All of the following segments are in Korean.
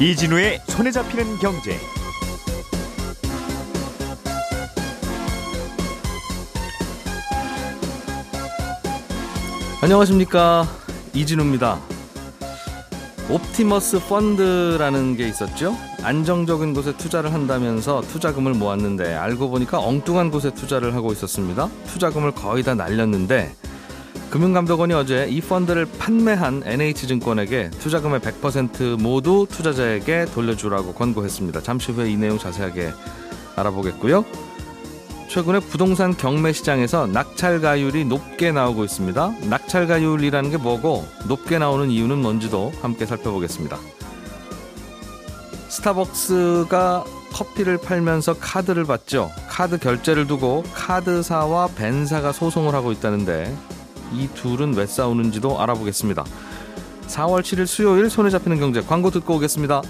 이진우의 손에 잡히는 경제. 안녕하십니까 이진우입니다. 옵티머스 펀드라는 게 있었죠. 안정적인 곳에 투자를 한다면서 투자금을 모았는데 알고 보니까 엉뚱한 곳에 투자를 하고 있었습니다. 투자금을 거의 다 날렸는데 금융감독원이 어제 이 펀드를 판매한 NH증권에게 투자금의 100% 모두 투자자에게 돌려주라고 권고했습니다. 잠시 후에 이 내용 자세하게 알아보겠고요. 최근에 부동산 경매 시장에서 낙찰가율이 높게 나오고 있습니다. 낙찰가율이라는 게 뭐고 높게 나오는 이유는 뭔지도 함께 살펴보겠습니다. 스타벅스가 커피를 팔면서 카드를 받죠. 카드 결제를 두고 카드사와 벤사가 소송을 하고 있다는데 이 둘은 왜 싸우는지도 알아보겠습니다. 4월 7일 수요일 손에 잡히는 경제 광고 듣고 오겠습니다.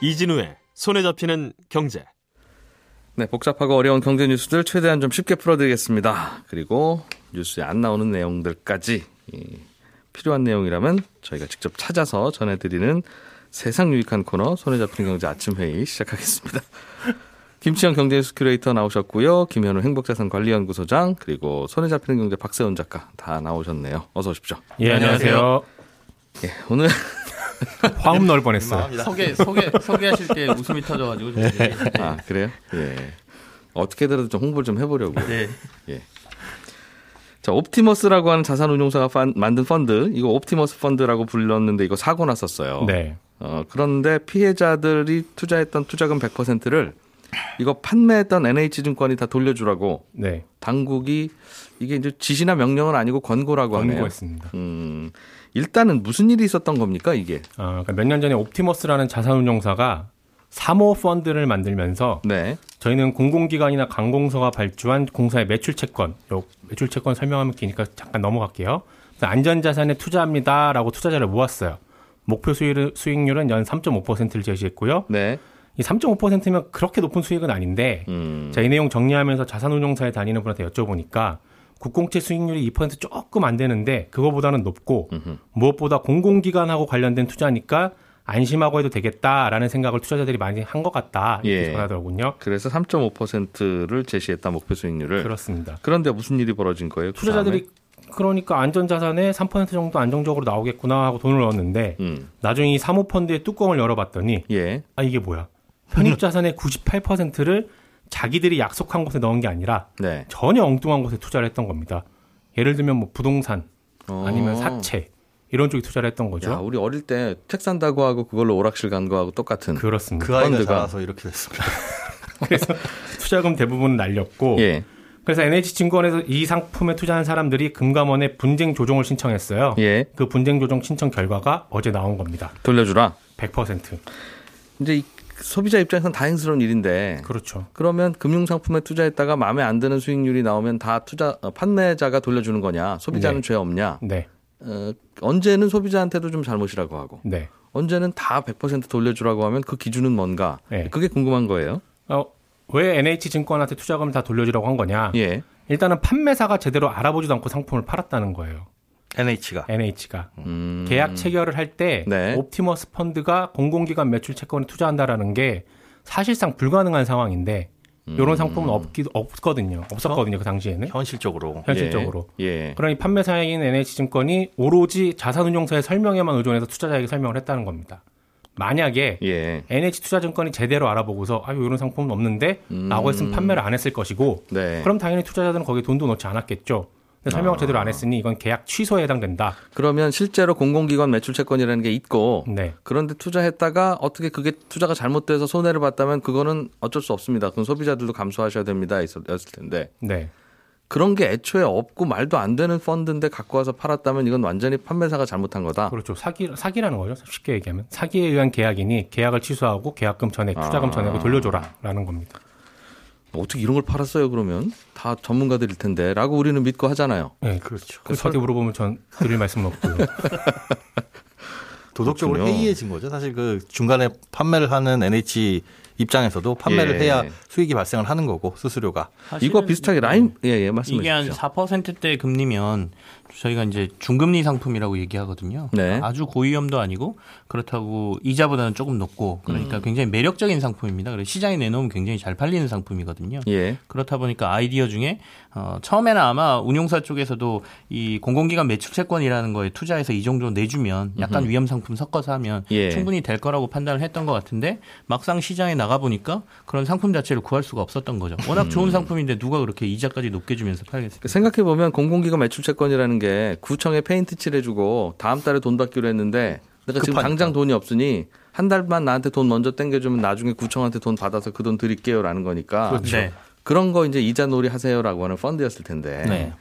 이진우의 손에 잡히는 경제. 네, 복잡하고 어려운 경제 뉴스들 최대한 좀 쉽게 풀어드리겠습니다. 그리고 뉴스에 안 나오는 내용들까지 이, 필요한 내용이라면 저희가 직접 찾아서 전해드리는 세상 유익한 코너 손에 잡히는 경제 아침 회의 시작하겠습니다. 김치형 경제뉴스 큐레이터 나오셨고요. 김현우 행복자산관리연구소장 그리고 손에 잡히는 경제 박세훈 작가 다 나오셨네요. 어서 오십시오. 예, 안녕하세요. 예, 오늘 화음 넣을 뻔했어요. 소개 소개 소개하실 때 웃음이 터져가지고 좀 네. 아 그래요? 예. 어떻게든 좀 홍보를 좀 해보려고. 네. 예. 자, 옵티머스라고 하는 자산운용사가 판, 만든 펀드, 이거 옵티머스 펀드라고 불렀는데 이거 사고 났었어요. 네. 어, 그런데 피해자들이 투자했던 투자금 100%를 이거 판매했던 NH증권이 다 돌려주라고 네. 당국이 이게 이제 지시나 명령은 아니고 권고라고 하네요. 권고했습니다. 음, 일단은 무슨 일이 있었던 겁니까 이게? 아, 그러니까 몇 년 전에 옵티머스라는 자산운용사가 사모 펀드를 만들면서 네. 저희는 공공기관이나 강공서가 발주한 공사의 매출 채권, 요 매출 채권 설명하면 기니까 잠깐 넘어갈게요. 안전자산에 투자합니다라고 투자자를 모았어요. 목표 수익, 수익률은 연 3.5%를 제시했고요. 네. 이 3.5%면 그렇게 높은 수익은 아닌데 음. 자, 이 내용 정리하면서 자산운용사에 다니는 분한테 여쭤보니까 국공채 수익률이 2% 조금 안 되는데 그거보다는 높고 음흠. 무엇보다 공공기관하고 관련된 투자니까 안심하고 해도 되겠다라는 생각을 투자자들이 많이 한 것 같다 이렇게 예. 전하더군요. 그래서 3.5%를 제시했다 목표 수익률을. 그렇습니다. 그런데 무슨 일이 벌어진 거예요? 그 투자자들이 그 러니까 안전자산에 3% 정도 안정적으로 나오겠구나 하고 돈을 넣었는데? 음. 나중에 이 사모펀드의 뚜껑을 열어봤더니 예. 아 이게 뭐야? 편입자산의 98%를 자기들이 약속한 곳에 넣은 게 아니라 네. 전혀 엉뚱한 곳에 투자를 했던 겁니다. 예를 들면 뭐 부동산 어. 아니면 사채 이런 쪽에 투자를 했던 거죠. 야, 우리 어릴 때 책 산다고 하고 그걸로 오락실 간 거하고 똑같은. 그렇습니다. 그 아이가 펀드가- 자라서 이렇게 됐습니다. 그래서 투자금 대부분 날렸고 예. 그래서 NH증권에서 이 상품에 투자한 사람들이 금감원에 분쟁 조정을 신청했어요. 예. 그 분쟁 조정 신청 결과가 어제 나온 겁니다. 돌려주라. 100%. 이제 이 소비자 입장에서는 다행스러운 일인데 그렇죠. 그러면 금융 상품에 투자했다가 마음에 안 드는 수익률이 나오면 다 투자 어, 판매자가 돌려주는 거냐? 소비자는 네. 죄 없냐? 네. 어, 언제는 소비자한테도 좀 잘못이라고 하고 네. 언제는 다 100% 돌려주라고 하면 그 기준은 뭔가? 네. 그게 궁금한 거예요. 어, 왜 NH증권한테 투자금을 다 돌려주라고 한 거냐? 예. 일단은 판매사가 제대로 알아보지도 않고 상품을 팔았다는 거예요. NH가 NH가. 음. 계약 체결을 할때 네. 옵티머스 펀드가 공공기관 매출 채권에 투자한다라는 게 사실상 불가능한 상황인데 음. 이런 상품은 없기 없거든요. 없었거든요 그 당시에는 현실적으로 현실적으로. 예. 예. 그러니 판매사인 NH증권이 오로지 자산운용사의 설명에만 의존해서 투자자에게 설명을 했다는 겁니다. 만약에 예. NH투자증권이 제대로 알아보고서 아유 이런 상품은 없는데 라고 했으면 판매를 안 했을 것이고 네. 그럼 당연히 투자자들은 거기에 돈도 넣지 않았겠죠. 설명을 제대로 안 했으니 이건 계약 취소에 해당된다. 그러면 실제로 공공기관 매출 채권이라는 게 있고 네. 그런데 투자했다가 어떻게 그게 투자가 잘못돼서 손해를 봤다면 그거는 어쩔 수 없습니다. 그건 소비자들도 감수하셔야 됩니다. 있었- 였을 텐데 네. 그런 게 애초에 없고 말도 안 되는 펀드인데 갖고 와서 팔았다면 이건 완전히 판매사가 잘못한 거다. 그렇죠. 사기 사기라는 거죠. 쉽게 얘기하면 사기에 의한 계약이니 계약을 취소하고 계약금 전액, 투자금 아. 전액을 돌려줘라라는 겁니다. 어떻게 이런 걸 팔았어요? 그러면 다 전문가들일 텐데라고 우리는 믿고 하잖아요. 네, 그렇죠. 그 저한테 물어보면 전 드릴 말씀은 없고요. 도덕적으로 그렇군요. 해이해진 거죠. 사실 그 중간에 판매를 하는 NH 입장에서도 판매를 예. 해야 수익이 발생을 하는 거고 수수료가 이거 네. 비슷하게 라인 예예 말씀해 이게 한 주시죠. 4%대 금리면 저희가 이제 중금리 상품이라고 얘기하거든요. 네. 아주 고위험도 아니고 그렇다고 이자보다는 조금 높고 음. 그러니까 굉장히 매력적인 상품입니다. 그래서 시장에 내놓으면 굉장히 잘 팔리는 상품이거든요. 예. 그렇다 보니까 아이디어 중에 어, 처음에는 아마 운용사 쪽에서도 이 공공기관 매출 채권이라는 거에 투자해서 이 정도 내주면 약간 위험 상품 섞어서 하면 예. 충분히 될 거라고 판단을 했던 것 같은데 막상 시장에 나가 보니까 그런 상품 자체를 구할 수가 없었던 거죠. 워낙 음. 좋은 상품인데 누가 그렇게 이자까지 높게 주면서 팔겠습니까? 생각해 보면 공공기관 매출 채권이라는 게 구청에 페인트 칠해주고 다음 달에 돈 받기로 했는데 내가 지금 급하니까. 당장 돈이 없으니 한 달만 나한테 돈 먼저 땡겨주면 나중에 구청한테 돈 받아서 그 돈 드릴게요라는 거니까 네. 그런 거 이제 이자 놀이 하세요라고 하는 펀드였을 텐데 네.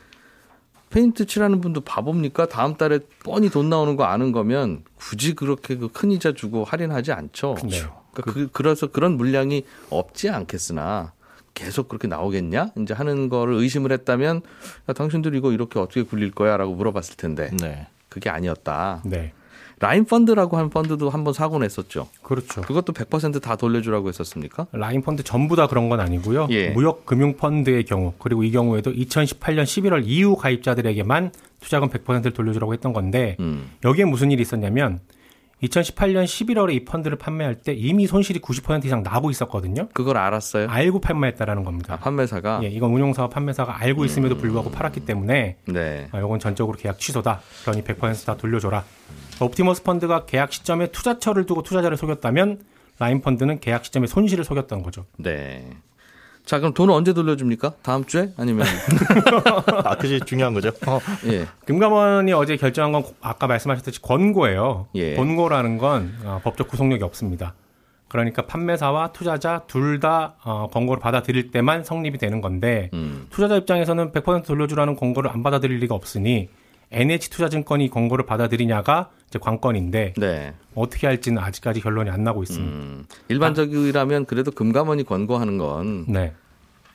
페인트 칠하는 분도 바보입니까? 다음 달에 뻔히 돈 나오는 거 아는 거면 굳이 그렇게 그 큰 이자 주고 할인하지 않죠. 네. 그러니까 그, 그래서 그런 물량이 없지 않겠으나 계속 그렇게 나오겠냐? 이제 하는 거를 의심을 했다면 야, 당신들 이거 이렇게 어떻게 굴릴 거야라고 물어봤을 텐데 네. 그게 아니었다. 네. 라인 펀드라고 하는 펀드도 한 번 사고 냈었죠. 그렇죠. 그것도 100%다 돌려주라고 했었습니까? 라인 펀드 전부 다 그런 건 아니고요. 예. 무역 금융 펀드의 경우 그리고 이 경우에도 2018년 11월 이후 가입자들에게만 투자금 100%를 돌려주라고 했던 건데 음. 여기에 무슨 일이 있었냐면 2018년 11월에 이 펀드를 판매할 때 이미 손실이 90% 이상 나고 있었거든요. 그걸 알았어요. 알고 판매했다라는 아, 겁니다. 판매사가 예, 이건 운용사와 판매사가 알고 있음에도 불구하고 팔았기 때문에 네. 아, 이건 전적으로 계약 취소다. 그러니 100%다 돌려줘라. 옵티머스 펀드가 계약 시점에 투자처를 두고 투자자를 속였다면 라인 펀드는 계약 시점에 손실을 속였던 거죠. 네. 자, 그럼 돈을 언제 돌려줍니까? 다음 주에? 아니면 아, 그게 중요한 거죠. 어, 예. 금감원이 어제 결정한 건 아까 말씀하셨듯이 권고예요. 예. 권고라는 건 어, 법적 구속력이 없습니다. 그러니까 판매사와 투자자 둘다 어, 권고를 받아들일 때만 성립이 되는 건데 음. 투자자 입장에서는 100% 돌려주라는 권고를 안 받아들일 리가 없으니 NH투자증권이 권고를 받아들이냐가 관건인데 네. 어떻게 할지는 아직까지 결론이 안 나고 있습니다. 음. 일반적이라면 그래도 금감원이 권고하는 건 네,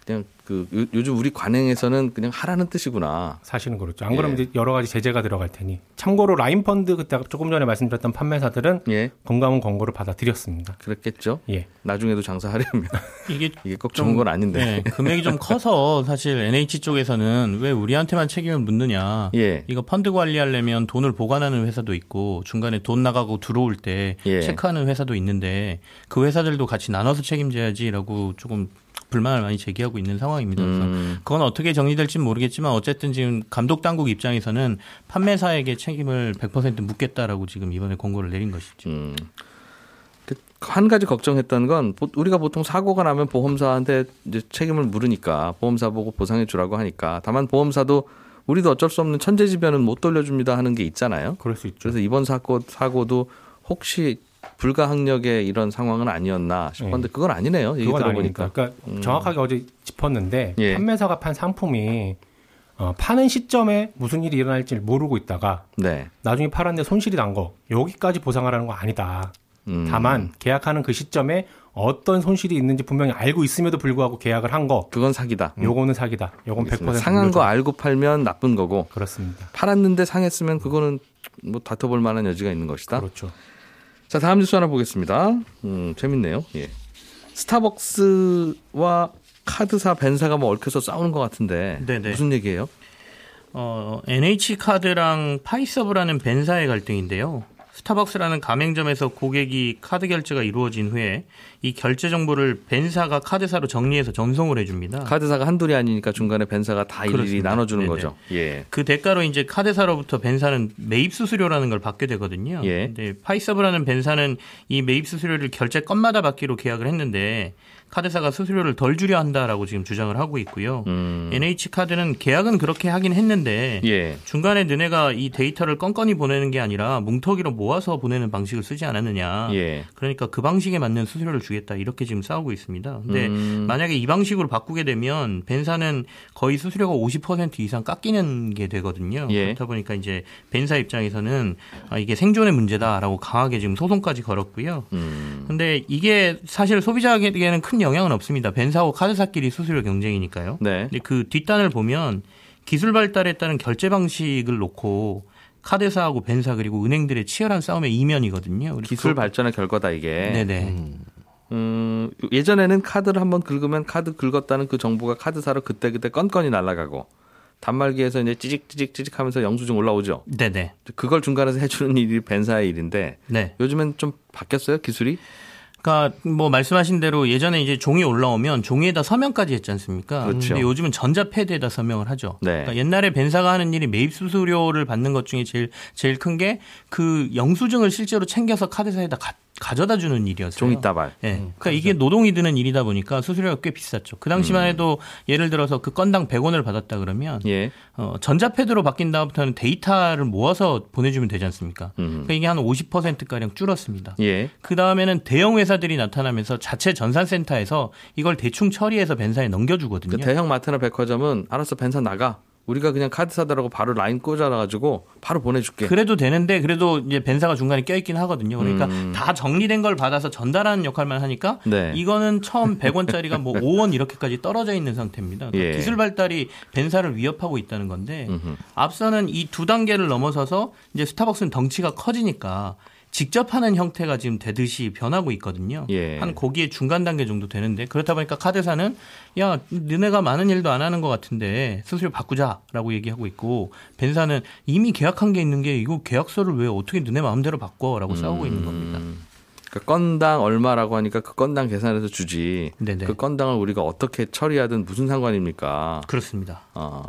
그냥 그 요- 요즘 우리 관행에서는 그냥 하라는 뜻이구나. 사실은 그렇죠. 안 그러면 예. 이제 여러 가지 제재가 들어갈 테니. 참고로 라인 펀드 그때 조금 전에 말씀드렸던 판매사들은 예. 건강원 권고를 받아들였습니다. 그랬겠죠. 예. 나중에도 장사하려면 이게 이게 꼭 좋은 건 아닌데. 네, 금액이 좀 커서 사실 NH 쪽에서는 왜 우리한테만 책임을 묻느냐. 예. 이거 펀드 관리하려면 돈을 보관하는 회사도 있고 중간에 돈 나가고 들어올 때 예. 체크하는 회사도 있는데 그 회사들도 같이 나눠서 책임져야지라고 조금 불만을 많이 제기하고 있는 상황입니다. 그래서 음. 그건 어떻게 정리될지는 모르겠지만 어쨌든 지금 감독 당국 입장에서는 판매사에게 책임을 100% 묻겠다라고 지금 이번에 권고를 내린 것이죠. 음. 그한 가지 걱정했던 건 보- 우리가 보통 사고가 나면 보험사한테 이제 책임을 물으니까 보험사 보고 보상해 주라고 하니까 다만 보험사도 우리도 어쩔 수 없는 천재지변은 못 돌려줍니다 하는 게 있잖아요. 그럴 수 있죠. 그래서 이번 사고 사고도 혹시 불가항력의 이런 상황은 아니었나 싶었는데 그건 아니네요. 얘기 그건 들어보니까. 그러니까 정확하게 어제 짚었는데 예. 판매사가 판 상품이 어, 파는 시점에 무슨 일이 일어날지 모르고 있다가 네. 나중에 팔았는데 손실이 난 거 여기까지 보상하라는 거 아니다. 음. 다만 계약하는 그 시점에 어떤 손실이 있는지 분명히 알고 있음에도 불구하고 계약을 한 거 그건 사기다. 요거는 사기다. 요건 100% 알겠습니다. 상한 거. 알고 팔면 나쁜 거고 그렇습니다. 팔았는데 상했으면 그거는 뭐 다퉈볼 만한 여지가 있는 것이다. 그렇죠. 자 다음 뉴스 하나 보겠습니다. 음, 재밌네요. 예. 스타벅스와 카드사 밴사가 뭐 얽혀서 싸우는 것 같은데 네네. 무슨 얘기예요? 어, NH 카드랑 파이서브라는 밴사의 갈등인데요. 스타벅스라는 가맹점에서 고객이 카드 결제가 이루어진 후에 이 결제 정보를 밴사가 카드사로 정리해서 전송을 해줍니다. 카드사가 한둘이 아니니까 중간에 밴사가 다 일일이 그렇습니다. 나눠주는 네네. 거죠. 예. 그 대가로 이제 카드사로부터 밴사는 매입 수수료라는 걸 받게 되거든요. 예. 근데 파이서브라는 밴사는 이 매입 수수료를 결제 건마다 받기로 계약을 했는데 카드사가 수수료를 덜 주려 한다라고 지금 주장을 하고 있고요. 음. NH 카드는 계약은 그렇게 하긴 했는데 예. 중간에 너네가 이 데이터를 건건히 보내는 게 아니라 뭉터기로 모아서 보내는 방식을 쓰지 않았느냐. 예. 그러니까 그 방식에 맞는 수수료를 주겠다 이렇게 지금 싸우고 있습니다. 근데 음. 만약에 이 방식으로 바꾸게 되면 벤사는 거의 수수료가 50% 이상 깎이는 게 되거든요. 예. 그렇다 보니까 이제 벤사 입장에서는 아, 이게 생존의 문제다라고 강하게 지금 소송까지 걸었고요. 음. 근데 이게 사실 소비자에게는 큰 영향은 없습니다. 벤사하고 카드사끼리 수수료 경쟁이니까요. 네. 근데 그 뒷단을 보면 기술 발달에 따른 결제 방식을 놓고 카드사하고 벤사 그리고 은행들의 치열한 싸움의 이면이거든요. 기술 그- 발전의 결과다 이게. 네네. 음. 음, 예전에는 카드를 한번 긁으면 카드 긁었다는 그 정보가 카드사로 그때그때 건건이 날아가고 단말기에서 이제 찌직찌직 찌직 하면서 영수증 올라오죠. 네네. 그걸 중간에서 해주는 일이 벤사의 일인데 네. 요즘엔 좀 바뀌었어요 기술이? 그러니까 뭐 말씀하신 대로 예전에 이제 종이 올라오면 종이에다 서명까지 했지 않습니까? 그렇죠. 근데 요즘은 전자 패드에다 서명을 하죠. 네. 그러니까 옛날에 벤사가 하는 일이 매입 수수료를 받는 것 중에 제일 제일 큰 게 그 영수증을 실제로 챙겨서 카드사에다 가, 가져다 주는 일이었어요. 종이 따발. 예. 그러니까 이게 노동이 드는 일이다 보니까 수수료가 꽤 비쌌죠. 그 당시만 해도 예를 들어서 그 건당 100원을 받았다 그러면 예. 어, 전자패드로 바뀐 다음부터는 데이터를 모아서 보내주면 되지 않습니까? 음. 그러니까 이게 한 50%가량 줄었습니다. 예. 그 다음에는 대형 회사들이 나타나면서 자체 전산센터에서 이걸 대충 처리해서 밴사에 넘겨주거든요. 그 대형 마트나 백화점은 알았어 밴사 나가. 우리가 그냥 카드 사다라고 바로 라인 꽂아놔가지고 바로 보내줄게. 그래도 되는데 그래도 이제 밴사가 중간에 껴있긴 하거든요. 그러니까 음. 다 정리된 걸 받아서 전달하는 역할만 하니까 네. 이거는 처음 100원짜리가 뭐 5원 이렇게까지 떨어져 있는 상태입니다. 그러니까 예. 기술 발달이 밴사를 위협하고 있다는 건데 음흠. 앞서는 이 두 단계를 넘어서서 이제 스타벅스는 덩치가 커지니까 직접 하는 형태가 지금 되듯이 변하고 있거든요. 예. 한 거기에 중간 단계 정도 되는데 그렇다 보니까 카드사는 야 너네가 많은 일도 안 하는 것 같은데 수수료 바꾸자라고 얘기하고 있고 벤사는 이미 계약한 게 있는 게 이거 계약서를 왜 어떻게 너네 마음대로 바꿔라고 싸우고 있는 겁니다. 그러니까 건당 얼마라고 하니까 그 건당 계산해서 주지. 네네. 그 건당을 우리가 어떻게 처리하든 무슨 상관입니까? 그렇습니다. 어,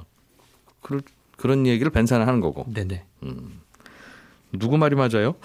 그, 그런 얘기를 벤사는 하는 거고. 네네. 누구 말이 맞아요?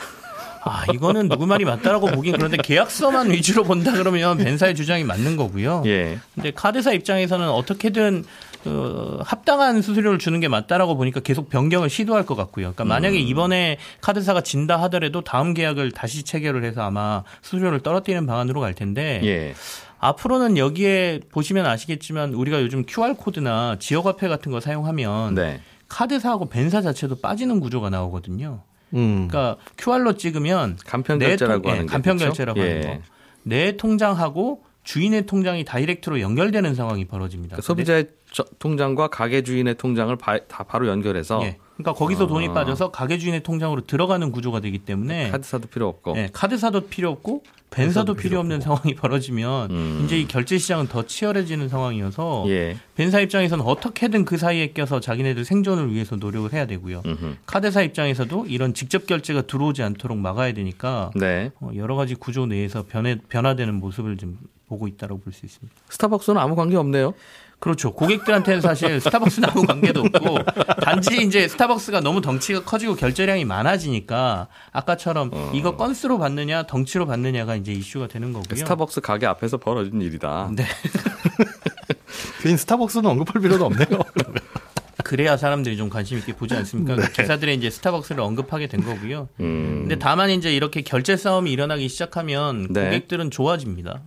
아 이거는 누구 말이 맞다라고 보긴 그런데 계약서만 위주로 본다 그러면 벤사의 주장이 맞는 거고요. 예. 근데 카드사 입장에서는 어떻게든 어, 합당한 수수료를 주는 게 맞다라고 보니까 계속 변경을 시도할 것 같고요. 그러니까 만약에 음. 이번에 카드사가 진다 하더라도 다음 계약을 다시 체결을 해서 아마 수수료를 떨어뜨리는 방안으로 갈 텐데 예. 앞으로는 여기에 보시면 아시겠지만 우리가 요즘 QR 코드나 지역 화폐 같은 거 사용하면 네. 카드사하고 벤사 자체도 빠지는 구조가 나오거든요. 음. 그러니까 QR로 찍으면 간편 내 결제라고 통- 예, 하는 게 간편? 결제라고 예. 하는 거. 내 통장하고 주인의 통장이 다이렉트로 연결되는 상황이 벌어집니다. 그러니까 소비자의 저- 통장과 가게 주인의 통장을 바, 다 바로 연결해서 예. 그러니까 거기서 돈이 빠져서 가게 주인의 통장으로 들어가는 구조가 되기 때문에 카드사도 필요 없고. 예, 카드사도 필요 없고 벤사도 필요 없는 상황이 벌어지면 음. 이제 이 결제 시장은 더 치열해지는 상황이어서 예. 벤사 입장에서는 어떻게든 그 사이에 껴서 자기네들 생존을 위해서 노력을 해야 되고요. 음흠. 카드사 입장에서도 이런 직접 결제가 들어오지 않도록 막아야 되니까 네. 어, 여러 가지 구조 내에서 변해, 변화되는 모습을 좀 보고 있다고 볼 수 있습니다. 스타벅스는 아무 관계 없네요. 그렇죠. 고객들한테는 사실 스타벅스는 아무 관계도 없고 단지 이제 스타벅스가 너무 덩치가 커지고 결제량이 많아지니까 아까처럼 이거 건수로 받느냐 덩치로 받느냐가 이제 이슈가 되는 거고요. 스타벅스 가게 앞에서 벌어진 일이다. 네. 괜히 스타벅스는 언급할 필요도 없네요. 그래야 사람들이 좀 관심 있게 보지 않습니까? 네. 기사들이 이제 스타벅스를 언급하게 된 거고요. 음. 근데 다만 이제 이렇게 결제 싸움이 일어나기 시작하면 네. 고객들은 좋아집니다.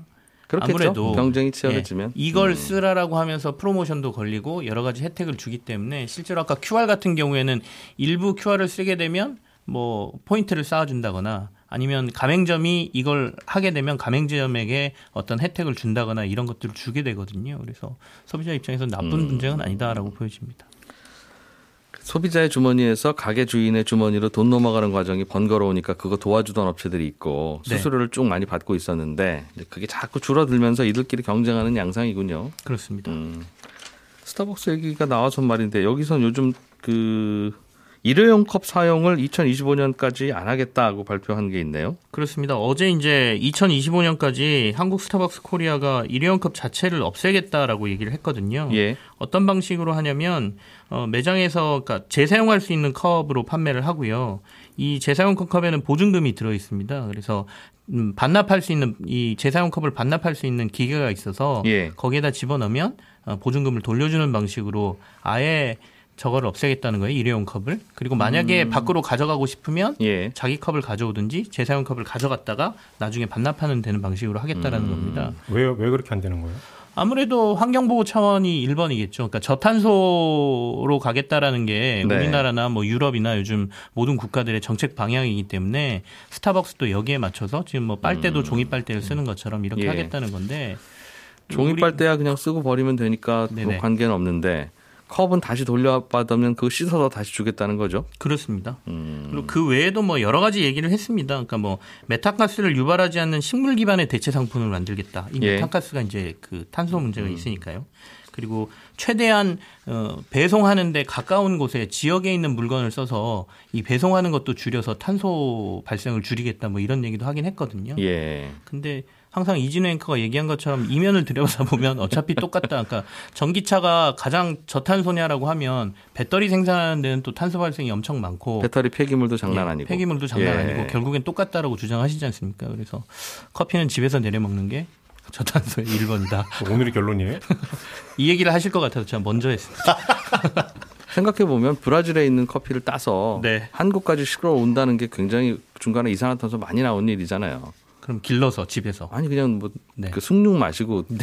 그렇겠죠. 아무래도 경쟁이 예, 치열해지면. 이걸 음. 쓰라라고 하면서 프로모션도 걸리고 여러 가지 혜택을 주기 때문에 실제로 아까 QR 같은 경우에는 일부 QR을 쓰게 되면 뭐 포인트를 쌓아준다거나 아니면 가맹점이 이걸 하게 되면 가맹점에게 어떤 혜택을 준다거나 이런 것들을 주게 되거든요. 그래서 소비자 입장에서 나쁜 음. 분쟁은 아니다라고 보여집니다. 소비자의 주머니에서 가게 주인의 주머니로 돈 넘어가는 과정이 번거로우니까 그거 도와주던 업체들이 있고 네. 수수료를 쭉 많이 받고 있었는데 그게 자꾸 줄어들면서 이들끼리 경쟁하는 양상이군요. 그렇습니다. 음. 스타벅스 얘기가 나와서 말인데 여기선 요즘 그 일회용 컵 사용을 2025년까지 안 하겠다고 발표한 게 있네요. 그렇습니다. 어제 이제 2025년까지 한국 스타벅스 코리아가 일회용 컵 자체를 없애겠다라고 얘기를 했거든요. 예. 어떤 방식으로 하냐면 어, 매장에서 그러니까 재사용할 수 있는 컵으로 판매를 하고요. 이 재사용컵 컵에는 보증금이 들어 있습니다. 그래서 음, 반납할 수 있는 이 재사용 컵을 반납할 수 있는 기계가 있어서 예. 거기에다 집어넣으면 어, 보증금을 돌려주는 방식으로 아예 저거를 없애겠다는 거예요. 일회용 컵을. 그리고 만약에 밖으로 가져가고 싶으면 예. 자기 컵을 가져오든지 재사용 컵을 가져갔다가 나중에 반납하는 되는 방식으로 하겠다라는 겁니다. 왜, 왜 그렇게 안 되는 거예요? 아무래도 환경보호 차원이 1번이겠죠. 그러니까 저탄소로 가겠다라는 게 네. 우리나라나 뭐 유럽이나 요즘 모든 국가들의 정책 방향이기 때문에 스타벅스도 여기에 맞춰서 지금 뭐 빨대도 종이 빨대를 쓰는 것처럼 이렇게 예. 하겠다는 건데 종이 빨대야 그냥 쓰고 버리면 되니까 뭐. 관계는 없는데 컵은 다시 돌려받으면 그거 씻어서 다시 주겠다는 거죠. 그렇습니다. 음. 그리고 그 외에도 뭐 여러 가지 얘기를 했습니다. 그러니까 뭐 메탄가스를 유발하지 않는 식물 기반의 대체 상품을 만들겠다. 이 예. 메탄가스가 이제 그 탄소 문제가 있으니까요. 그리고 최대한 어, 배송하는데 가까운 곳에 지역에 있는 물건을 써서 이 배송하는 것도 줄여서 탄소 발생을 줄이겠다 뭐 이런 얘기도 하긴 했거든요. 예. 근데 항상 이진우 앵커가 얘기한 것처럼 이면을 들여다 보면 어차피 똑같다. 그러니까 전기차가 가장 저탄소냐라고 하면 배터리 생산하는 데는 또 탄소 발생이 엄청 많고 배터리 폐기물도 장난 예, 아니고. 폐기물도 장난 예. 아니고 결국엔 똑같다라고 주장하시지 않습니까? 그래서 커피는 집에서 내려 먹는 게 저탄소의 1번이다. 오늘의 결론이에요. 이 얘기를 하실 것 같아서 제가 먼저 했습니다. 생각해 보면 브라질에 있는 커피를 따서 네. 한국까지 시끄러 온다는 게 굉장히 중간에 이산화탄소 많이 나온 일이잖아요. 그럼 길러서 집에서 아니 그냥 뭐 네. 그 숭늉 마시고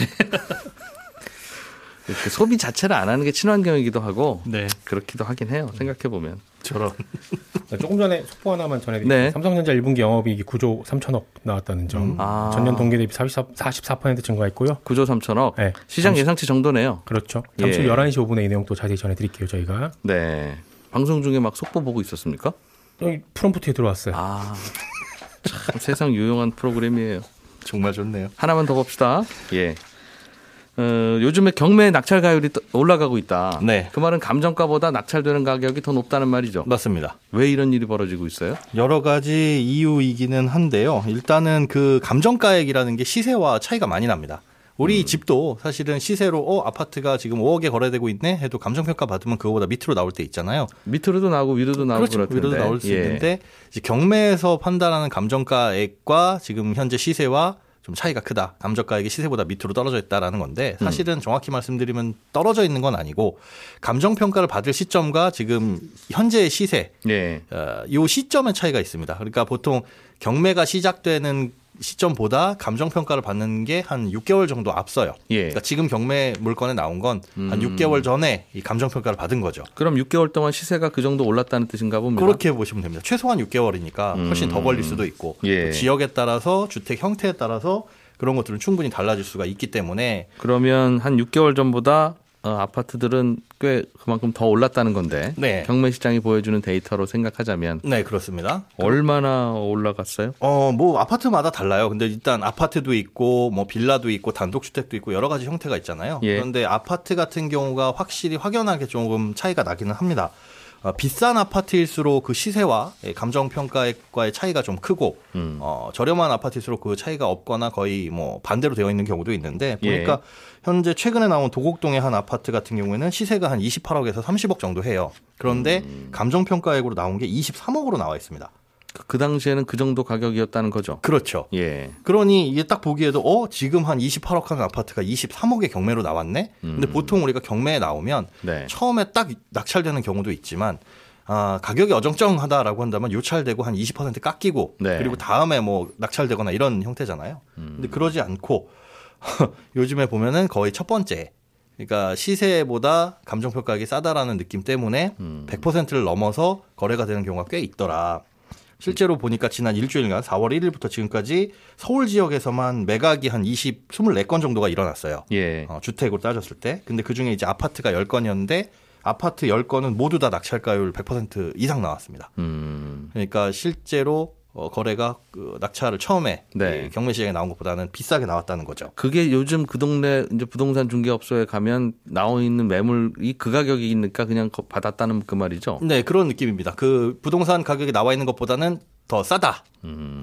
그 소비 자체를 안 하는 게 친환경이기도 하고 네. 그렇기도 하긴 해요. 생각해 보면. 저런. 네, 조금 전에 속보 하나만 전해드릴게요. 네. 삼성전자 1분기 영업이익이 9조 3천억 나왔다는 점. 아. 전년 동기 대비 44, 44% 증가했고요. 9조 3천억. 네. 시장 잠시- 예상치 정도네요. 그렇죠. 잠시 예. 후 11시 5분에 이 내용 또 자세히 전해드릴게요. 저희가. 네. 방송 중에 막 속보 보고 있었습니까? 여기 프롬프트에 들어왔어요. 아. 참 세상 유용한 프로그램이에요. 정말 좋네요. 하나만 더 봅시다. 예. 어, 요즘에 경매 낙찰 가율이 또 올라가고 있다. 네. 그 말은 감정가보다 낙찰되는 가격이 더 높다는 말이죠. 맞습니다. 왜 이런 일이 벌어지고 있어요? 여러 가지 이유이기는 한데요. 일단은 그 감정가액이라는 게 시세와 차이가 많이 납니다. 우리 집도 사실은 시세로 어 아파트가 지금 5억에 거래되고 있네 해도 감정평가 받으면 그거보다 밑으로 나올 때 있잖아요. 밑으로도 나오고 위로도 나오고 그렇죠. 그럴. 위로도 나올 수 예. 있는데 이제 경매에서 판단하는 감정가액과 지금 현재 시세와 좀 차이가 크다. 감정가액이 시세보다 밑으로 떨어져 있다라는 건데 음. 사실은 정확히 말씀드리면 떨어져 있는 건 아니고 감정 평가를 받을 시점과 지금 현재의 시세 예. 어, 요 시점의 차이가 있습니다. 그러니까 보통 경매가 시작되는 시점보다 감정 평가를 받는 게 한 6개월 정도 앞서요. 예. 그러니까 지금 경매 물건에 나온 건한 음. 6개월 전에 이 감정 평가를 받은 거죠. 그럼 6개월 동안 시세가 그 정도 올랐다는 뜻인가 봅니다. 그렇게 보시면 됩니다. 최소한 6개월이니까 훨씬 더 걸릴 수도 있고 음. 예. 또 지역에 따라서 주택 형태에 따라서 그런 것들은 충분히 달라질 수가 있기 때문에 그러면 한 6개월 전보다 어, 아파트들은 꽤 그만큼 더 올랐다는 건데 네. 경매 시장이 보여주는 데이터로 생각하자면 네 그렇습니다. 얼마나 올라갔어요? 어, 뭐 아파트마다 달라요. 근데 일단 아파트도 있고 뭐 빌라도 있고 단독주택도 있고 여러 가지 형태가 있잖아요. 예. 그런데 아파트 같은 경우가 확실히 확연하게 조금 차이가 나기는 합니다. 어, 비싼 아파트일수록 그 시세와 감정 평가액과의 차이가 좀 크고 음. 어, 저렴한 아파트일수록 그 차이가 없거나 거의 뭐 반대로 되어 있는 경우도 있는데 예. 보니까 현재 최근에 나온 도곡동의 한 아파트 같은 경우에는 시세가 한 28억에서 30억 정도 해요. 그런데 음. 감정 평가액으로 나온 게 23억으로 나와 있습니다. 그, 그 당시에는 그 정도 가격이었다는 거죠. 그렇죠. 예. 그러니 이게 딱 보기에도 어 지금 한 28억 하는 아파트가 23억의 경매로 나왔네. 근데 보통 우리가 경매에 나오면 네. 처음에 딱 낙찰되는 경우도 있지만 아 가격이 어정쩡하다라고 한다면 요찰되고 한 20% 깎이고 네. 그리고 다음에 뭐 낙찰되거나 이런 형태잖아요. 근데 그러지 않고 요즘에 보면은 거의 첫 번째 그러니까 시세보다 감정평가액이 싸다라는 느낌 때문에 100%를 넘어서 거래가 되는 경우가 꽤 있더라. 실제로 보니까 지난 일주일간 4월 1일부터 지금까지 서울 지역에서만 매각이 한 20, 24건 정도가 일어났어요. 예. 어, 주택으로 따졌을 때. 근데 그 중에 이제 아파트가 10건이었는데 아파트 10건은 모두 다 낙찰가율 100% 이상 나왔습니다. 음. 그러니까 실제로 어, 거래가 그 낙찰을 처음에 네. 이 경매 시장에 나온 것보다는 비싸게 나왔다는 거죠. 그게 요즘 그 동네 이제 부동산 중개업소에 가면 나와 있는 매물이 그 가격이니까 그냥 거- 받았다는 그 말이죠. 네, 그런 느낌입니다. 그 부동산 가격이 나와 있는 것보다는 더 싸다.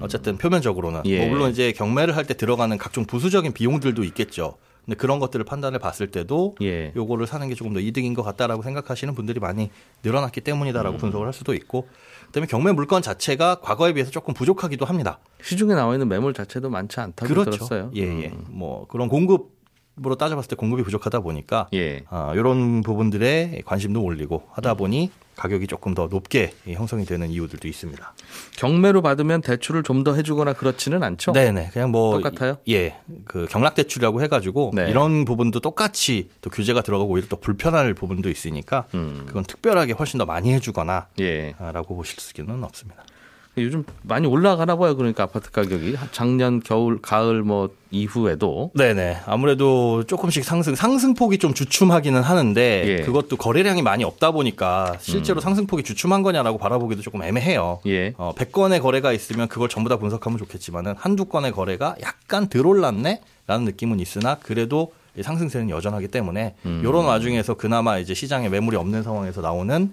어쨌든 표면적으로는. 예. 뭐 물론 이제 경매를 할 때 들어가는 각종 부수적인 비용들도 있겠죠. 근데 그런 것들을 판단을 봤을 때도 예. 요거를 사는 게 조금 더 이득인 것 같다라고 생각하시는 분들이 많이 늘어났기 때문이다라고 분석을 할 수도 있고 그다음에 경매 물건 자체가 과거에 비해서 조금 부족하기도 합니다. 시중에 나와 있는 매물 자체도 많지 않다고 그렇죠. 들었어요. 예, 예. 음. 뭐 그런 공급 으로 따져봤을 때 공급이 부족하다 보니까 예. 아, 이런 부분들에 관심도 올리고 하다 보니 가격이 조금 더 높게 형성이 되는 이유들도 있습니다. 경매로 받으면 대출을 좀 더 해주거나 그렇지는 않죠. 네네. 그냥 뭐 똑같아요? 예, 그 경락 대출이라고 해가지고 네. 이런 부분도 똑같이 또 규제가 들어가고 오히려 또 불편할 부분도 있으니까 음. 그건 특별하게 훨씬 더 많이 해주거나 예. 아, 라고 보실 수는 없습니다. 요즘 많이 올라가나 봐요. 그러니까 아파트 가격이 작년 겨울 가을 뭐 이후에도 네네. 아무래도 조금씩 상승, 상승폭이 좀 주춤하기는 하는데 예. 그것도 거래량이 많이 없다 보니까 실제로 상승폭이 주춤한 거냐라고 바라보기도 조금 애매해요. 예. 어, 100건의 거래가 있으면 그걸 전부 다 분석하면 좋겠지만은 한두 건의 거래가 약간 덜 올랐네? 라는 느낌은 있으나 그래도 이 상승세는 여전하기 때문에 이런 와중에서 그나마 이제 시장에 매물이 없는 상황에서 나오는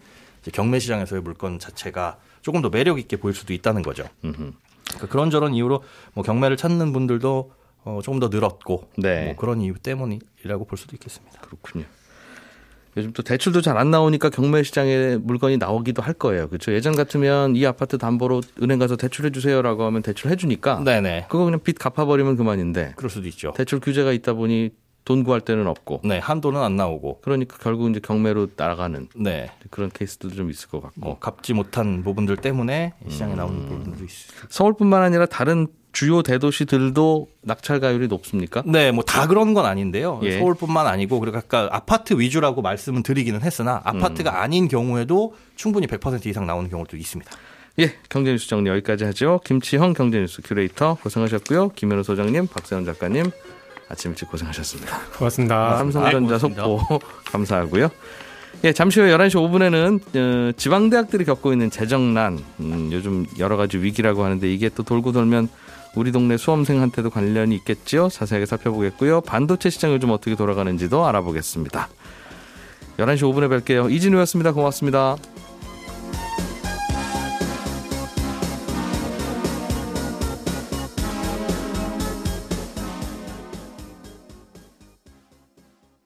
경매 시장에서의 물건 자체가 조금 더 매력 있게 보일 수도 있다는 거죠. 그러니까 그런저런 이유로 뭐 경매를 찾는 분들도 어, 조금 더 늘었고 네. 뭐 그런 이유 때문이라고 볼 수도 있겠습니다. 그렇군요. 요즘 또 대출도 잘 안 나오니까 경매 시장에 물건이 나오기도 할 거예요. 그렇죠. 예전 같으면 이 아파트 담보로 은행 가서 대출해 주세요라고 하면 대출해 주니까 네네. 그거 그냥 빚 갚아 버리면 그만인데 그럴 수도 있죠. 대출 규제가 있다 보니 돈 구할 데는 없고 네, 한도는 안 나오고. 그러니까 결국 이제 경매로 나가는 네. 그런 케이스들도 좀 있을 것 같고 뭐 갚지 못한 부분들 때문에 시장에 나오는 부분도 있습니다. 서울뿐만 아니라 다른 주요 대도시들도 낙찰 가율이 높습니까? 네, 뭐 다 그런 건 아닌데요. 예. 서울뿐만 아니고 그리고 아까 아파트 위주라고 말씀은 드리기는 했으나 아파트가 아닌 경우에도 충분히 100% 이상 나오는 경우도 있습니다. 예, 경제뉴스 정리 여기까지 하죠. 김치형 경제뉴스 큐레이터 고생하셨고요. 김현우 소장님, 박세현 작가님 아침 일찍 고생하셨습니다. 고맙습니다. 삼성전자 속보 감사하고요. 예, 잠시 후 11시 5분에는 어, 지방대학들이 겪고 있는 재정난, 음, 요즘 여러 가지 위기라고 하는데 이게 또 돌고 돌면 우리 동네 수험생한테도 관련이 있겠죠. 자세하게 살펴보겠고요. 반도체 시장 요즘 어떻게 돌아가는지도 알아보겠습니다. 11시 5분에 뵐게요. 이진우였습니다. 고맙습니다.